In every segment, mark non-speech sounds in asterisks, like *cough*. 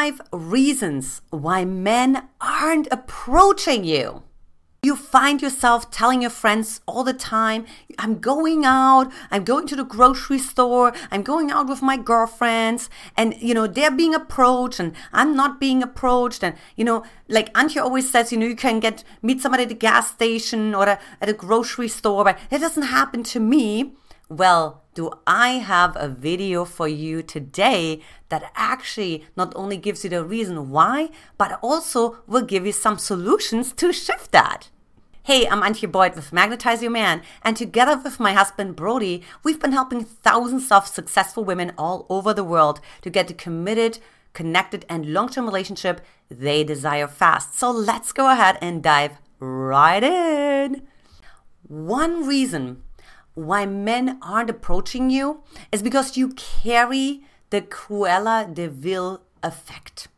five reasons why men aren't approaching you. You find yourself telling your friends all the time, I'm going out, I'm going to the grocery store, I'm going out with my girlfriends, and you know, they're being approached and I'm not being approached. And you know, like Antje always says, you know, you can get meet somebody at the gas station or at a grocery store, but it doesn't happen to me. Well, do I have a video for you today that actually not only gives you the reason why, but also will give you some solutions to shift that. Hey, I'm Antje Boyd with Magnetize Your Man, and together with my husband Brody, we've been helping thousands of successful women all over the world to get the committed, connected, and long term relationship they desire fast. So let's go ahead and dive right in. One reason why men aren't approaching you is because you carry the Cruella de Vil effect.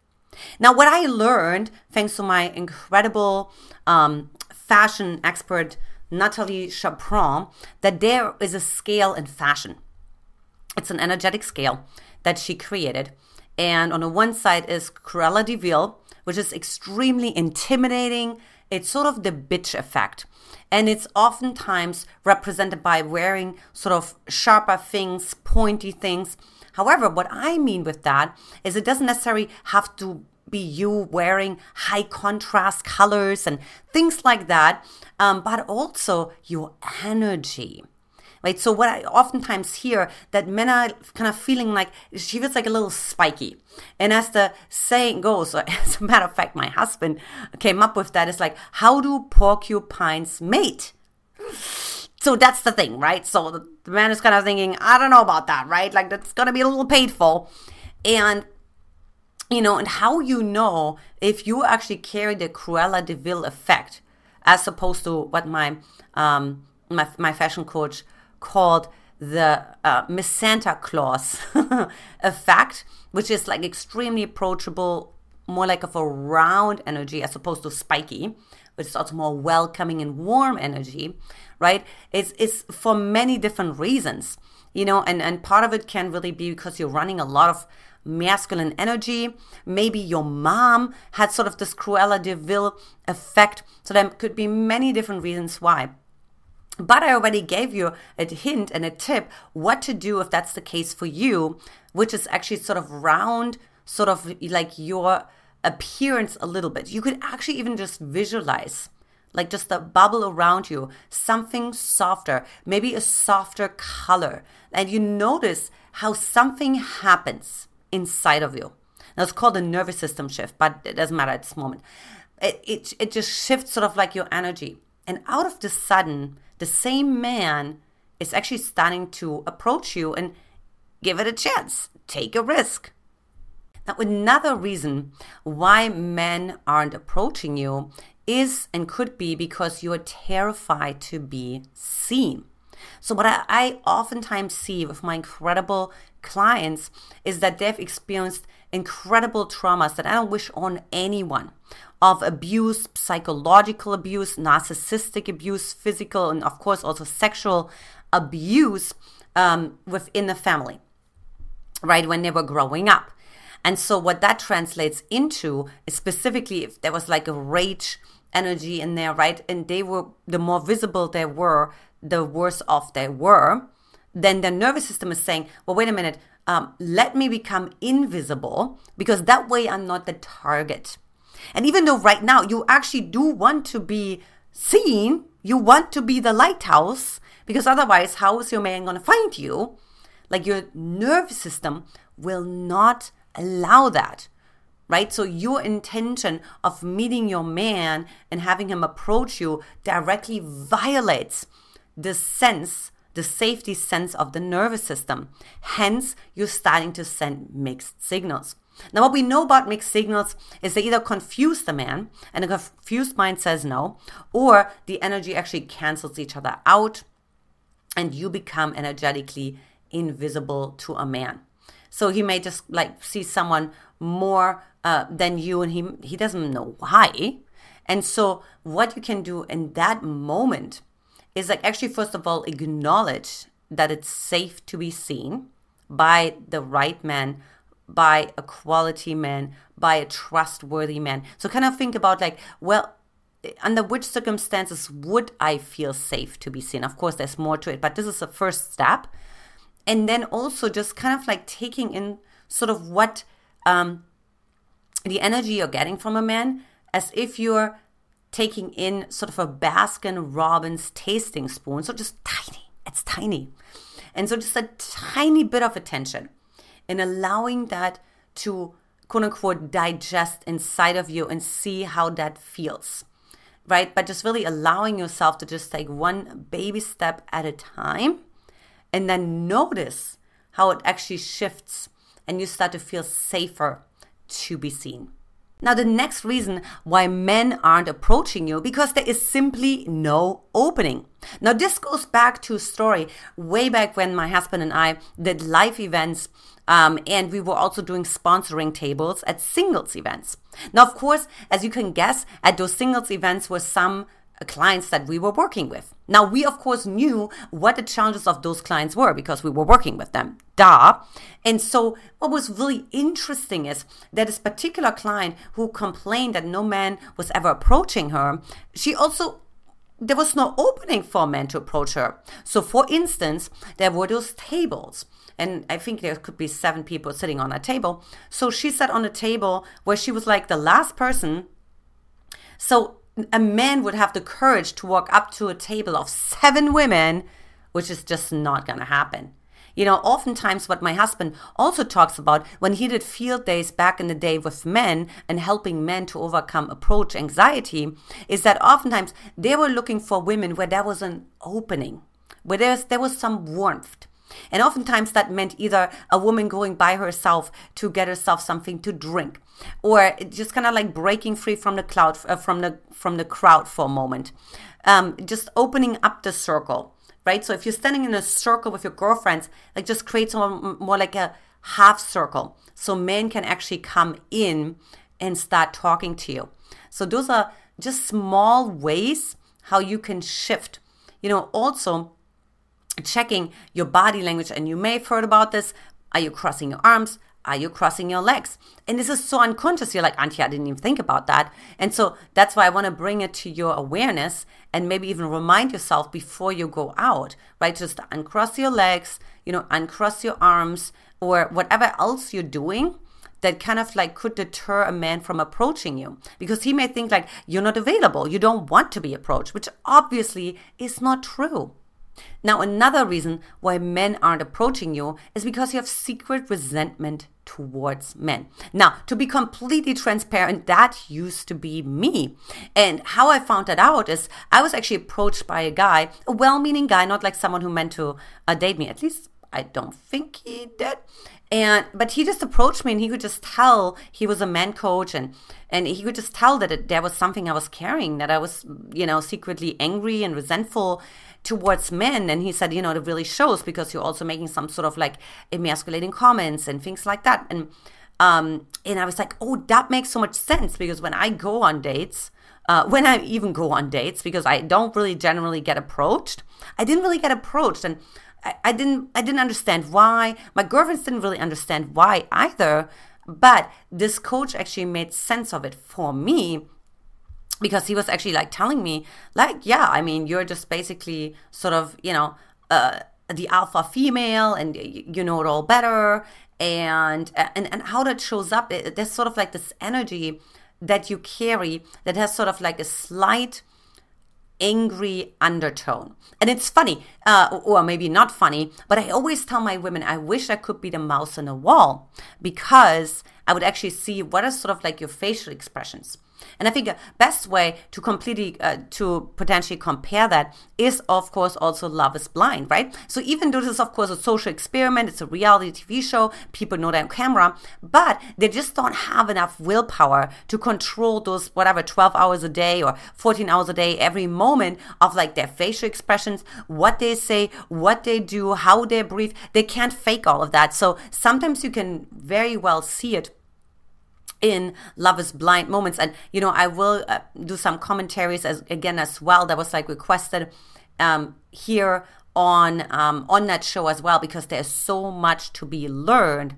Now, what I learned, thanks to my incredible um, fashion expert Natalie Chapron, that there is a scale in fashion. It's an energetic scale that she created. And on the one side is Cruella de Vil, which is extremely intimidating. It's sort of the bitch effect. And it's oftentimes represented by wearing sort of sharper things, pointy things. However, what I mean with that is it doesn't necessarily have to be you wearing high contrast colors and things like that, um, but also your energy right? So what I oftentimes hear that men are kind of feeling like she feels like a little spiky. And as the saying goes, *laughs* as a matter of fact, my husband came up with that. It's like, how do porcupines mate? So that's the thing, right? So the, man is kind of thinking, I don't know about that, right? Like that's gonna be a little painful. And you know, and how you know if you actually carry the Cruella de Vil effect, as opposed to what my um, my, my fashion coach called the uh, Miss Santa Claus *laughs* effect, which is like extremely approachable, more like of a round energy as opposed to spiky, which is also more welcoming and warm energy, right? It's, it's for many different reasons, you know, and, and part of it can really be because you're running a lot of masculine energy. Maybe your mom had sort of this Cruella de Vil effect. So there could be many different reasons why. But I already gave you a hint and a tip what to do if that's the case for you, which is actually sort of round, sort of like your appearance a little bit. You could actually even just visualize like just the bubble around you, something softer, maybe a softer color. And you notice how something happens inside of you. Now it's called a nervous system shift, but it doesn't matter at this moment. It, it, it just shifts sort of like your energy. And out of the sudden, the same man is actually starting to approach you and give it a chance, take a risk. Now, another reason why men aren't approaching you is and could be because you're terrified to be seen. So, what I, I, oftentimes see with my incredible clients is that they've experienced incredible traumas that I don't wish on anyone of abuse, psychological abuse, narcissistic abuse, physical, and of course also sexual abuse um, within the family, right? When they were growing up. And so, what that translates into is specifically if there was like a rage energy in there, right? And they were, the more visible they were, the worse off they were. Then the nervous system is saying, well, wait a minute, um, let me become invisible because that way I'm not the target. And even though right now you actually do want to be seen, you want to be the lighthouse, because otherwise, how is your man going to find you? Like your nervous system will not allow that, right? So your intention of meeting your man and having him approach you directly violates the sense, the safety sense of the nervous system. Hence, you're starting to send mixed signals. Now, what we know about mixed signals is they either confuse the man, and a confused mind says no, or the energy actually cancels each other out, and you become energetically invisible to a man. So he may just like see someone more uh, than you, and he he doesn't know why. And so, what you can do in that moment is like actually first of all acknowledge that it's safe to be seen by the right man by a quality man, by a trustworthy man. So kind of think about like, well, under which circumstances would I feel safe to be seen? Of course, there's more to it, but this is the first step. And then also just kind of like taking in sort of what um, the energy you're getting from a man as if you're taking in sort of a Baskin Robbins tasting spoon. So just tiny, it's tiny. And so just a tiny bit of attention and allowing that to quote unquote digest inside of you and see how that feels. Right? But just really allowing yourself to just take one baby step at a time and then notice how it actually shifts and you start to feel safer to be seen. Now, the next reason why men aren't approaching you because there is simply no opening. Now, this goes back to a story way back when my husband and I did live events, um, and we were also doing sponsoring tables at singles events. Now, of course, as you can guess, at those singles events were some Uh, clients that we were working with. Now, we of course knew what the challenges of those clients were because we were working with them. Duh. And so, what was really interesting is that this particular client who complained that no man was ever approaching her, she also there was no opening for men to approach her. So, for instance, there were those tables, and I think there could be seven people sitting on a table. So, she sat on a table where she was like the last person. So, a man would have the courage to walk up to a table of seven women, which is just not going to happen. You know, oftentimes what my husband also talks about when he did field days back in the day with men and helping men to overcome approach anxiety is that oftentimes they were looking for women where there was an opening, where there was some warmth. And oftentimes that meant either a woman going by herself to get herself something to drink, or just kind of like breaking free from the cloud uh, from the from the crowd for a moment, um, just opening up the circle, right? So if you're standing in a circle with your girlfriends, like just create some more like a half circle, so men can actually come in and start talking to you. So those are just small ways how you can shift. You know, also checking your body language. And you may have heard about this. Are you crossing your arms? Are you crossing your legs? And this is so unconscious. You're like, Antje, I didn't even think about that. And so that's why I want to bring it to your awareness and maybe even remind yourself before you go out, right? Just uncross your legs, you know, uncross your arms or whatever else you're doing that kind of like could deter a man from approaching you because he may think like you're not available, you don't want to be approached, which obviously is not true. Now, another reason why men aren't approaching you is because you have secret resentment towards men. Now, to be completely transparent, that used to be me. And how I found that out is I was actually approached by a guy, a well meaning guy, not like someone who meant to uh, date me. At least I don't think he did. And but he just approached me and he could just tell he was a man coach and and he could just tell that it, there was something I was carrying that I was you know secretly angry and resentful towards men and he said you know it really shows because you're also making some sort of like emasculating comments and things like that. And um and i was like oh that makes so much sense because when i go on dates uh, when i even go on dates because i don't really generally get approached i didn't really get approached. And I, I didn't i didn't understand why. My girlfriends didn't really understand why either. But this coach actually made sense of it for me because he was actually like telling me like yeah i mean you're just basically sort of you know uh, the alpha female and you know it all better and and, and how that shows up there's sort of like this energy that you carry that has sort of like a slight angry undertone. And it's funny, uh, or maybe not funny, but I always tell my women, I wish I could be the mouse on the wall because I would actually see what are sort of like your facial expressions. And I think the best way to completely, uh, to potentially compare that is, of course, also Love is Blind, right? So even though this is, of course, a social experiment, it's a reality TV show, people know that on camera, but they just don't have enough willpower to control those, whatever, 12 hours a day or 14 hours a day, every moment of like their facial expressions, what they say, what they do, how they breathe. They can't fake all of that. So sometimes you can very well see it in love is blind moments and you know i will uh, do some commentaries as again as well that was like requested um, here on um, on that show as well because there's so much to be learned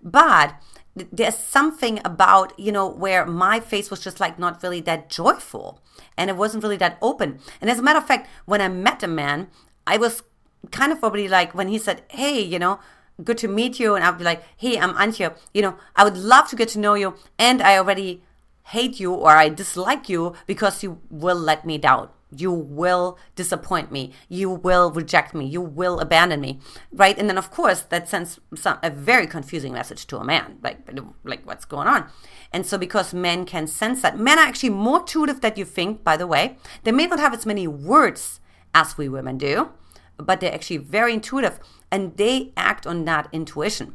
but there's something about, you know, where my face was just like not really that joyful and it wasn't really that open. And as a matter of fact, when I met a man, I was kind of probably like when he said, Hey, you know, good to meet you. And I'd be like, Hey, I'm Antje. You know, I would love to get to know you. And I already hate you or I dislike you because you will let me down. You will disappoint me. You will reject me. You will abandon me, right? And then, of course, that sends some, a very confusing message to a man, like like what's going on. And so, because men can sense that, men are actually more intuitive than you think. By the way, they may not have as many words as we women do, but they're actually very intuitive, and they act on that intuition.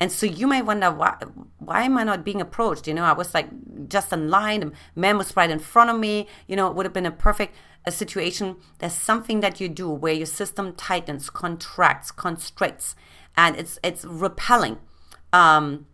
And so you may wonder why why am I not being approached? You know, I was like just in line, the man was right in front of me, you know, it would have been a perfect a situation. There's something that you do where your system tightens, contracts, constricts, and it's it's repelling. Um,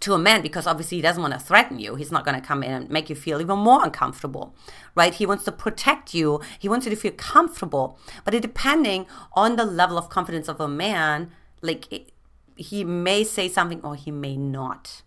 to a man because obviously he doesn't want to threaten you. He's not going to come in and make you feel even more uncomfortable, right? He wants to protect you. He wants you to feel comfortable. But it, depending on the level of confidence of a man, like he may say something or he may not.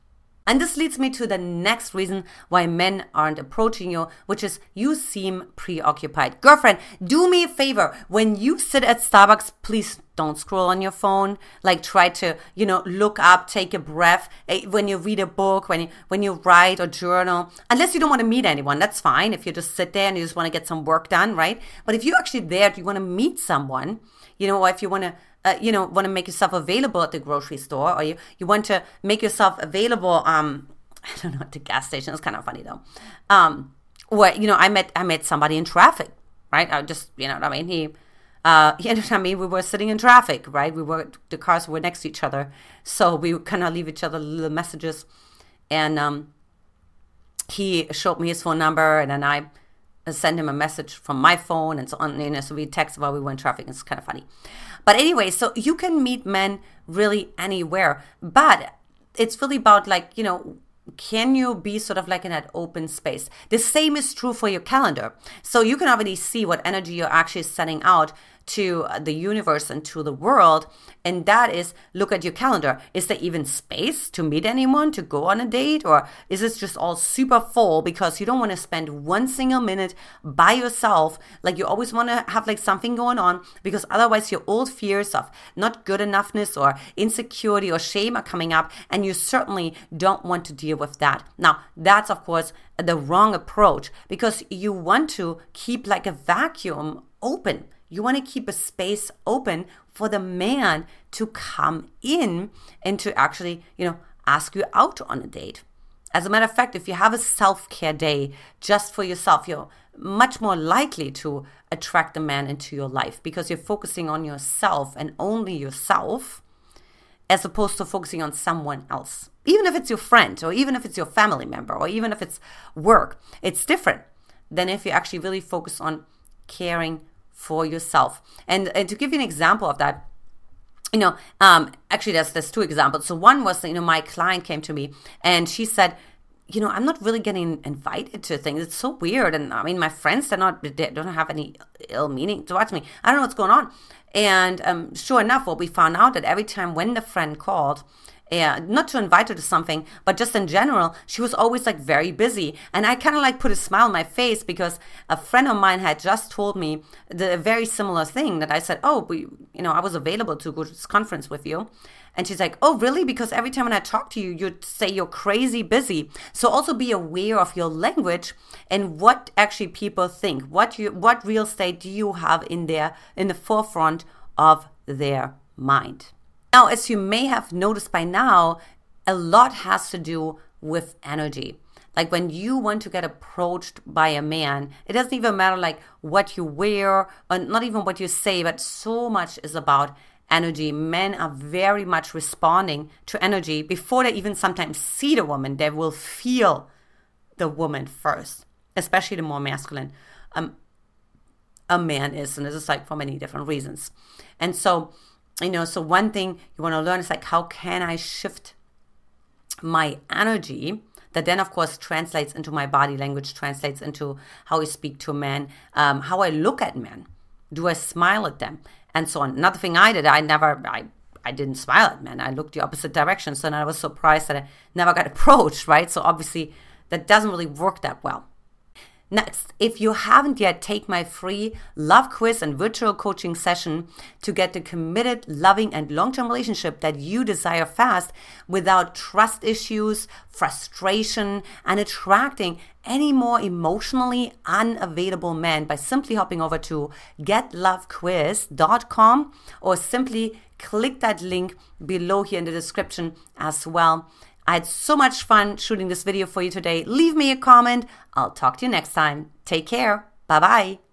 And this leads me to the next reason why men aren't approaching you, which is you seem preoccupied. Girlfriend, do me a favor. When you sit at Starbucks, please don't scroll on your phone. Like try to, you know, look up, take a breath. Eh, when you read a book, when you, when you write or journal, unless you don't want to meet anyone, that's fine. If you just sit there and you just want to get some work done, right? But if you're actually there, you want to meet someone, you know, or if you want to uh, you know want to make yourself available at the grocery store or you, you want to make yourself available um *laughs* i don't know at the gas station it's kind of funny though um or you know i met i met somebody in traffic right i just you know what i mean he uh, you know what I mean? We were sitting in traffic, right? We were the cars were next to each other, so we kind of leave each other little messages. And um, he showed me his phone number, and then I sent him a message from my phone, and so on. Know, so we text while we were in traffic. It's kind of funny. But anyway, so you can meet men really anywhere, but it's really about like, you know, can you be sort of like in that open space? The same is true for your calendar. So you can already see what energy you're actually sending out to the universe and to the world. And that is look at your calendar. Is there even space to meet anyone, to go on a date? Or is this just all super full because you don't want to spend one single minute by yourself? Like you always want to have like something going on because otherwise your old fears of not good enoughness or insecurity or shame are coming up. And you certainly don't want to deal with that. Now, that's of course the wrong approach because you want to keep like a vacuum open. You want to keep a space open for the man to come in and to actually, you know, ask you out on a date. As a matter of fact, if you have a self care day just for yourself, you're much more likely to attract a man into your life because you're focusing on yourself and only yourself as opposed to focusing on someone else. Even if it's your friend or even if it's your family member or even if it's work, it's different than if you actually really focus on caring for yourself. And, and to give you an example of that, you know, um, actually, there's there's two examples. So one was, you know, my client came to me and she said, you know, I'm not really getting invited to things. It's so weird. And I mean, my friends, they're not, they don't have any ill meaning towards me. I don't know what's going on. And um, sure enough, what we found out that every time when the friend called, yeah, not to invite her to something, but just in general, she was always like very busy. And I kind of like put a smile on my face because a friend of mine had just told me the very similar thing that I said, Oh, we, you know, I was available to go to this conference with you. And she's like, Oh, really? Because every time when I talk to you, you say you're crazy busy. So also be aware of your language and what actually people think. What you what real estate do you have in there in the forefront of their mind? Now, as you may have noticed by now, a lot has to do with energy. Like when you want to get approached by a man, it doesn't even matter like what you wear or not even what you say, but so much is about energy. Men are very much responding to energy before they even sometimes see the woman. They will feel the woman first, especially the more masculine um, a man is. And this is like for many different reasons. And so you know so one thing you want to learn is like how can i shift my energy that then of course translates into my body language translates into how i speak to men um, how i look at men do i smile at them and so on another thing i did i never i I didn't smile at men. I looked the opposite direction. So then I was surprised that I never got *laughs* approached, right? So obviously that doesn't really work that well. Next, if you haven't yet, take my free love quiz and virtual coaching session to get the committed, loving, and long term relationship that you desire fast without trust issues, frustration, and attracting any more emotionally unavailable men by simply hopping over to getlovequiz.com or simply click that link below here in the description as well. I had so much fun shooting this video for you today. Leave me a comment. I'll talk to you next time. Take care. Bye bye.